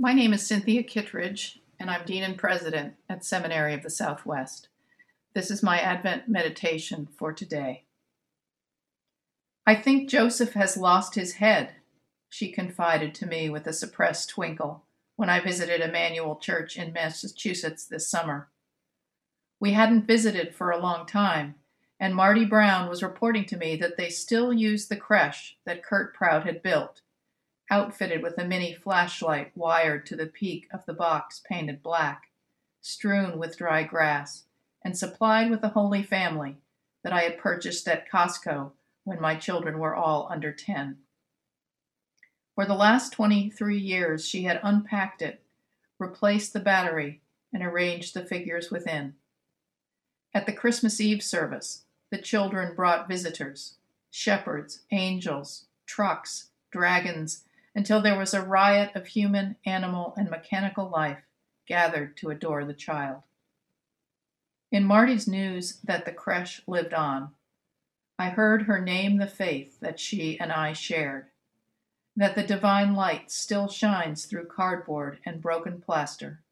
My name is Cynthia Kittredge, and I'm Dean and President at Seminary of the Southwest. This is my Advent meditation for today. I think Joseph has lost his head, she confided to me with a suppressed twinkle when I visited Emmanuel Church in Massachusetts this summer. We hadn't visited for a long time, and Marty Brown was reporting to me that they still use the creche that Curt Prout had built outfitted with a mini flashlight wired to the peak of the box painted black, strewn with dry grass, and supplied with the Holy Family that I had purchased at Costco when my children were all under 10. For the last 23 years, she had unpacked it, replaced the battery, and arranged the figures within. At the Christmas Eve service, the children brought visitors shepherds, angels, trucks, dragons, until there was a riot of human, animal, and mechanical life gathered to adore the child. In Marty's news that the creche lived on, I heard her name the faith that she and I shared, that the divine light still shines through cardboard and broken plaster,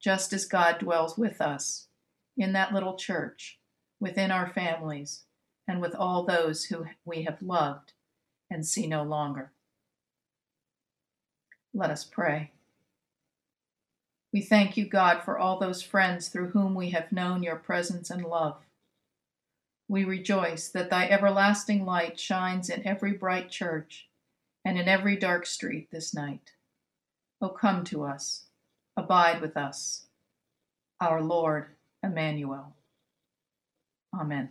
just as God dwells with us in that little church, within our families, and with all those who we have loved and see no longer. Let us pray. We thank you, God, for all those friends through whom we have known your presence and love. We rejoice that thy everlasting light shines in every bright church and in every dark street this night. O come to us, abide with us, our Lord Emmanuel. Amen.